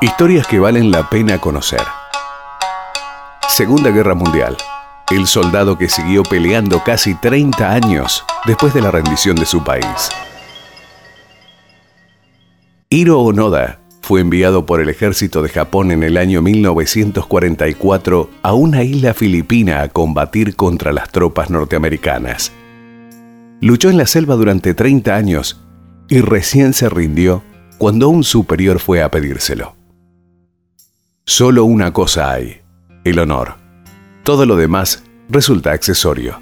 Historias que valen la pena conocer. Segunda Guerra Mundial. El soldado que siguió peleando casi 30 años después de la rendición de su país. Hiro Onoda fue enviado por el ejército de Japón en el año 1944 a una isla filipina a combatir contra las tropas norteamericanas. Luchó en la selva durante 30 años y recién se rindió cuando un superior fue a pedírselo. Solo una cosa hay, el honor. Todo lo demás resulta accesorio.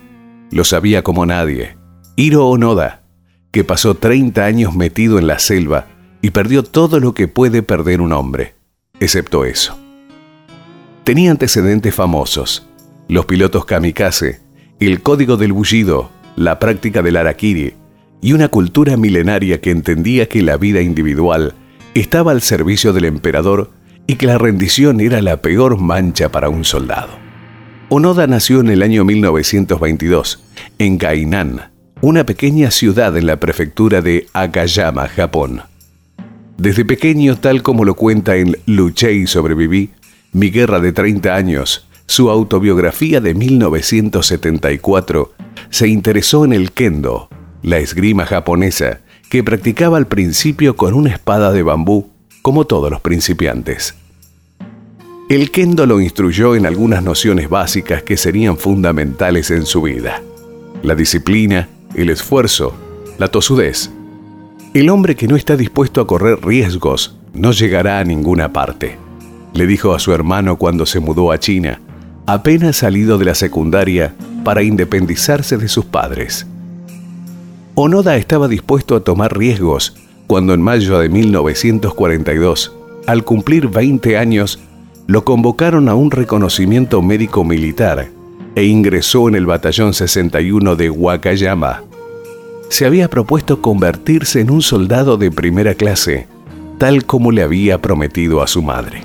Lo sabía como nadie. Hiro Onoda, que pasó 30 años metido en la selva y perdió todo lo que puede perder un hombre, excepto eso. Tenía antecedentes famosos, los pilotos kamikaze, el código del bullido, la práctica del araquiri y una cultura milenaria que entendía que la vida individual estaba al servicio del emperador y que la rendición era la peor mancha para un soldado. Onoda nació en el año 1922, en Gainan, una pequeña ciudad en la prefectura de Akayama, Japón. Desde pequeño, tal como lo cuenta en Luché y sobreviví, Mi guerra de 30 años, su autobiografía de 1974, se interesó en el kendo, la esgrima japonesa, que practicaba al principio con una espada de bambú como todos los principiantes. El kendo lo instruyó en algunas nociones básicas que serían fundamentales en su vida. La disciplina, el esfuerzo, la tosudez. El hombre que no está dispuesto a correr riesgos no llegará a ninguna parte, le dijo a su hermano cuando se mudó a China, apenas salido de la secundaria para independizarse de sus padres. Onoda estaba dispuesto a tomar riesgos cuando en mayo de 1942, al cumplir 20 años, lo convocaron a un reconocimiento médico militar e ingresó en el Batallón 61 de Wakayama. Se había propuesto convertirse en un soldado de primera clase, tal como le había prometido a su madre.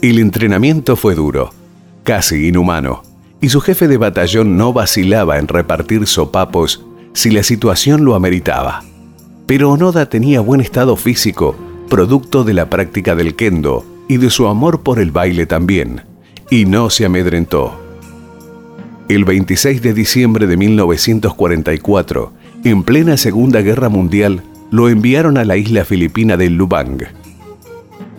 El entrenamiento fue duro, casi inhumano, y su jefe de batallón no vacilaba en repartir sopapos si la situación lo ameritaba. Pero Onoda tenía buen estado físico, producto de la práctica del kendo y de su amor por el baile también, y no se amedrentó. El 26 de diciembre de 1944, en plena Segunda Guerra Mundial, lo enviaron a la isla filipina de Lubang.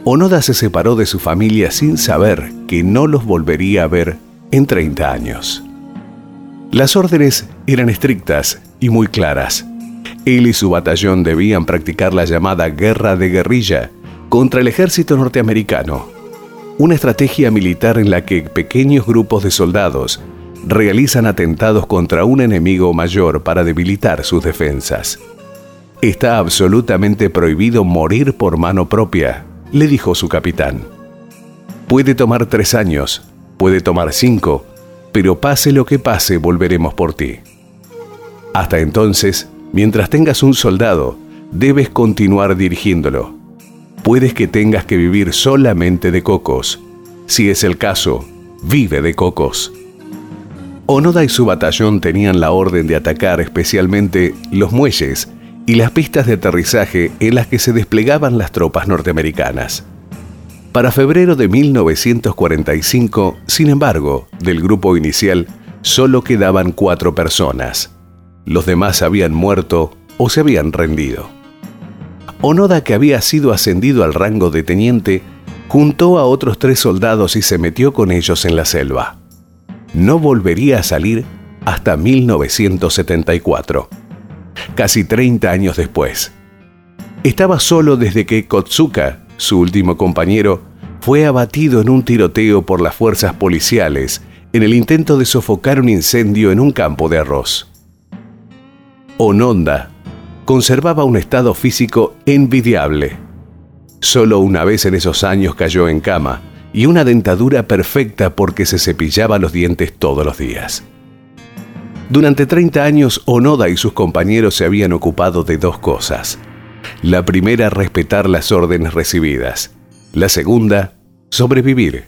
Onoda se separó de su familia sin saber que no los volvería a ver en 30 años. Las órdenes eran estrictas y muy claras. Él y su batallón debían practicar la llamada guerra de guerrilla contra el ejército norteamericano, una estrategia militar en la que pequeños grupos de soldados realizan atentados contra un enemigo mayor para debilitar sus defensas. Está absolutamente prohibido morir por mano propia, le dijo su capitán. Puede tomar tres años, puede tomar cinco, pero pase lo que pase, volveremos por ti. Hasta entonces, Mientras tengas un soldado, debes continuar dirigiéndolo. Puedes que tengas que vivir solamente de cocos. Si es el caso, vive de cocos. Onoda y su batallón tenían la orden de atacar especialmente los muelles y las pistas de aterrizaje en las que se desplegaban las tropas norteamericanas. Para febrero de 1945, sin embargo, del grupo inicial solo quedaban cuatro personas. Los demás habían muerto o se habían rendido. Onoda, que había sido ascendido al rango de teniente, juntó a otros tres soldados y se metió con ellos en la selva. No volvería a salir hasta 1974, casi 30 años después. Estaba solo desde que Kotsuka, su último compañero, fue abatido en un tiroteo por las fuerzas policiales en el intento de sofocar un incendio en un campo de arroz. Ononda conservaba un estado físico envidiable. Solo una vez en esos años cayó en cama y una dentadura perfecta porque se cepillaba los dientes todos los días. Durante 30 años, Onoda y sus compañeros se habían ocupado de dos cosas. La primera, respetar las órdenes recibidas. La segunda, sobrevivir.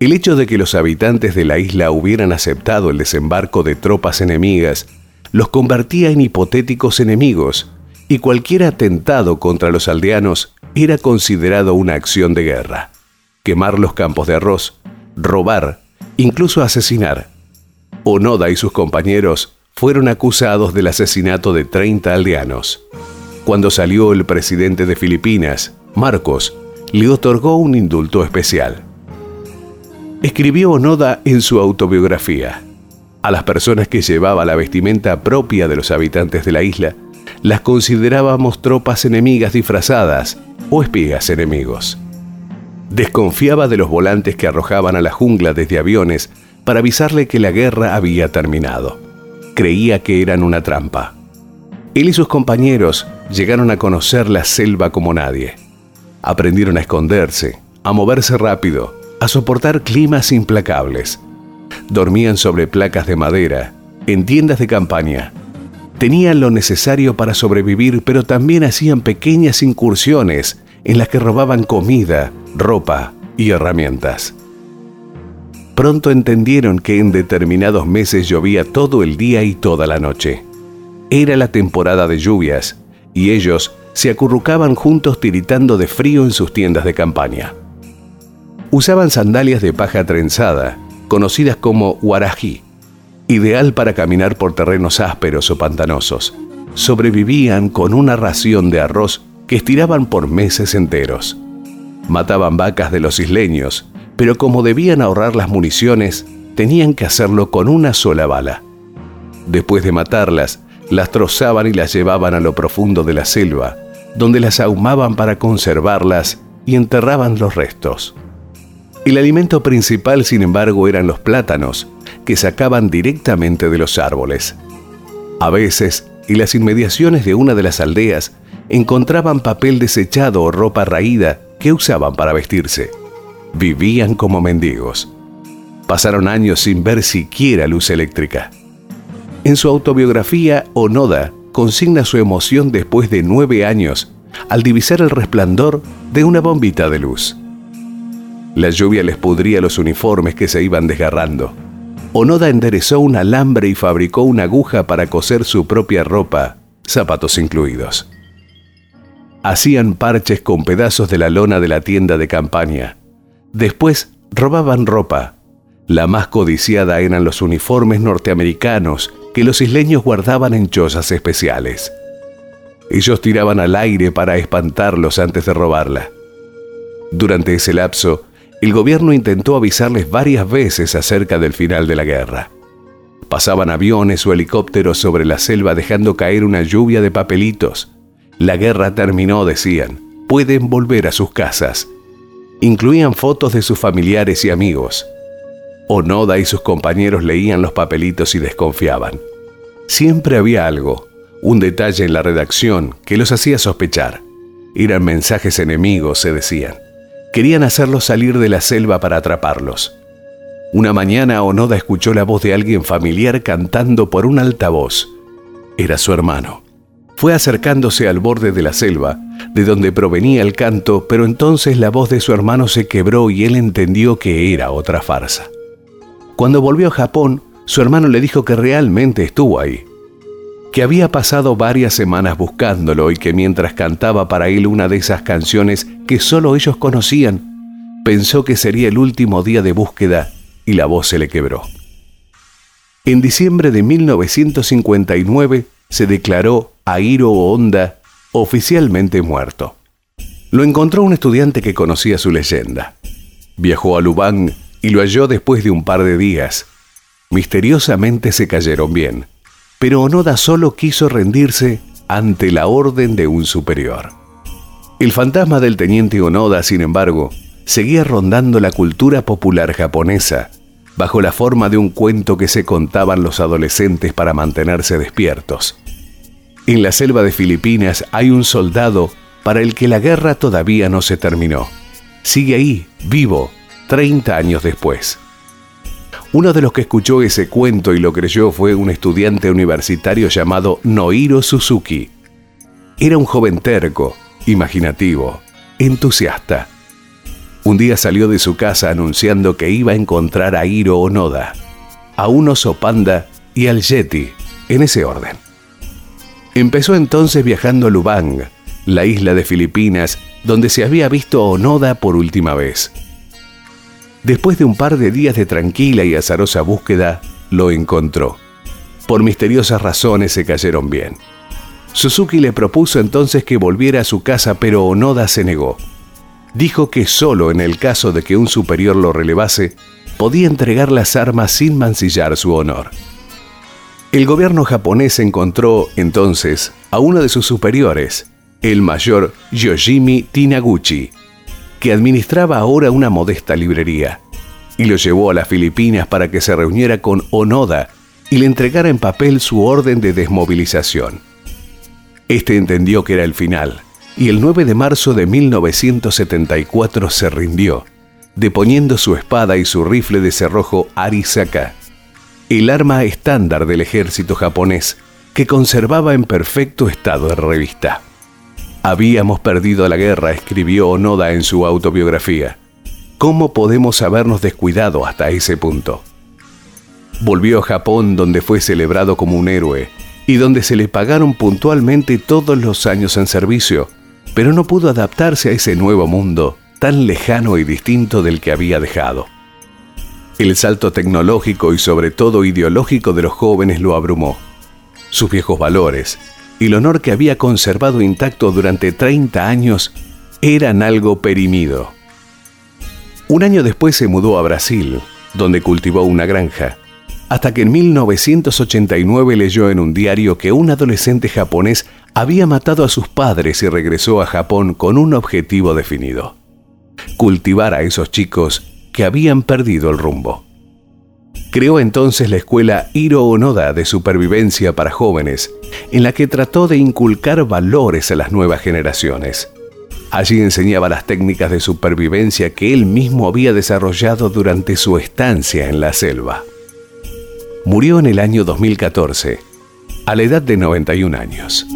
El hecho de que los habitantes de la isla hubieran aceptado el desembarco de tropas enemigas los convertía en hipotéticos enemigos y cualquier atentado contra los aldeanos era considerado una acción de guerra. Quemar los campos de arroz, robar, incluso asesinar. Onoda y sus compañeros fueron acusados del asesinato de 30 aldeanos. Cuando salió el presidente de Filipinas, Marcos, le otorgó un indulto especial. Escribió Onoda en su autobiografía. A las personas que llevaba la vestimenta propia de los habitantes de la isla, las considerábamos tropas enemigas disfrazadas o espías enemigos. Desconfiaba de los volantes que arrojaban a la jungla desde aviones para avisarle que la guerra había terminado. Creía que eran una trampa. Él y sus compañeros llegaron a conocer la selva como nadie. Aprendieron a esconderse, a moverse rápido, a soportar climas implacables. Dormían sobre placas de madera, en tiendas de campaña. Tenían lo necesario para sobrevivir, pero también hacían pequeñas incursiones en las que robaban comida, ropa y herramientas. Pronto entendieron que en determinados meses llovía todo el día y toda la noche. Era la temporada de lluvias y ellos se acurrucaban juntos tiritando de frío en sus tiendas de campaña. Usaban sandalias de paja trenzada, conocidas como huarají, ideal para caminar por terrenos ásperos o pantanosos. Sobrevivían con una ración de arroz que estiraban por meses enteros. Mataban vacas de los isleños, pero como debían ahorrar las municiones, tenían que hacerlo con una sola bala. Después de matarlas, las trozaban y las llevaban a lo profundo de la selva, donde las ahumaban para conservarlas y enterraban los restos. El alimento principal, sin embargo, eran los plátanos, que sacaban directamente de los árboles. A veces, en las inmediaciones de una de las aldeas, encontraban papel desechado o ropa raída que usaban para vestirse. Vivían como mendigos. Pasaron años sin ver siquiera luz eléctrica. En su autobiografía, Onoda consigna su emoción después de nueve años al divisar el resplandor de una bombita de luz. La lluvia les pudría los uniformes que se iban desgarrando. Onoda enderezó un alambre y fabricó una aguja para coser su propia ropa, zapatos incluidos hacían parches con pedazos de la lona de la tienda de campaña. Después robaban ropa. La más codiciada eran los uniformes norteamericanos que los isleños guardaban en chozas especiales. Ellos tiraban al aire para espantarlos antes de robarla. Durante ese lapso, el gobierno intentó avisarles varias veces acerca del final de la guerra. Pasaban aviones o helicópteros sobre la selva dejando caer una lluvia de papelitos la guerra terminó, decían. Pueden volver a sus casas. Incluían fotos de sus familiares y amigos. Onoda y sus compañeros leían los papelitos y desconfiaban. Siempre había algo, un detalle en la redacción que los hacía sospechar. Eran mensajes enemigos, se decían. Querían hacerlos salir de la selva para atraparlos. Una mañana Onoda escuchó la voz de alguien familiar cantando por un altavoz. Era su hermano. Fue acercándose al borde de la selva, de donde provenía el canto, pero entonces la voz de su hermano se quebró y él entendió que era otra farsa. Cuando volvió a Japón, su hermano le dijo que realmente estuvo ahí, que había pasado varias semanas buscándolo y que mientras cantaba para él una de esas canciones que solo ellos conocían, pensó que sería el último día de búsqueda y la voz se le quebró. En diciembre de 1959 se declaró Airo Honda oficialmente muerto. Lo encontró un estudiante que conocía su leyenda. Viajó a Lubang y lo halló después de un par de días. Misteriosamente se cayeron bien, pero Onoda solo quiso rendirse ante la orden de un superior. El fantasma del teniente Onoda, sin embargo, seguía rondando la cultura popular japonesa, bajo la forma de un cuento que se contaban los adolescentes para mantenerse despiertos. En la selva de Filipinas hay un soldado para el que la guerra todavía no se terminó. Sigue ahí, vivo, 30 años después. Uno de los que escuchó ese cuento y lo creyó fue un estudiante universitario llamado Nohiro Suzuki. Era un joven terco, imaginativo, entusiasta. Un día salió de su casa anunciando que iba a encontrar a Hiro Onoda, a un oso panda y al Yeti, en ese orden. Empezó entonces viajando a Lubang, la isla de Filipinas, donde se había visto Onoda por última vez. Después de un par de días de tranquila y azarosa búsqueda, lo encontró. Por misteriosas razones se cayeron bien. Suzuki le propuso entonces que volviera a su casa, pero Onoda se negó. Dijo que solo en el caso de que un superior lo relevase, podía entregar las armas sin mancillar su honor. El gobierno japonés encontró entonces a uno de sus superiores, el mayor Yoshimi Tinaguchi, que administraba ahora una modesta librería, y lo llevó a las Filipinas para que se reuniera con Onoda y le entregara en papel su orden de desmovilización. Este entendió que era el final, y el 9 de marzo de 1974 se rindió, deponiendo su espada y su rifle de cerrojo Arisaka, el arma estándar del ejército japonés que conservaba en perfecto estado de revista. Habíamos perdido la guerra, escribió Onoda en su autobiografía. ¿Cómo podemos habernos descuidado hasta ese punto? Volvió a Japón donde fue celebrado como un héroe y donde se le pagaron puntualmente todos los años en servicio, pero no pudo adaptarse a ese nuevo mundo tan lejano y distinto del que había dejado. El salto tecnológico y sobre todo ideológico de los jóvenes lo abrumó. Sus viejos valores, el honor que había conservado intacto durante 30 años eran algo perimido. Un año después se mudó a Brasil, donde cultivó una granja, hasta que en 1989 leyó en un diario que un adolescente japonés había matado a sus padres y regresó a Japón con un objetivo definido. Cultivar a esos chicos que habían perdido el rumbo. Creó entonces la escuela Hiro Onoda de supervivencia para jóvenes, en la que trató de inculcar valores a las nuevas generaciones. Allí enseñaba las técnicas de supervivencia que él mismo había desarrollado durante su estancia en la selva. Murió en el año 2014, a la edad de 91 años.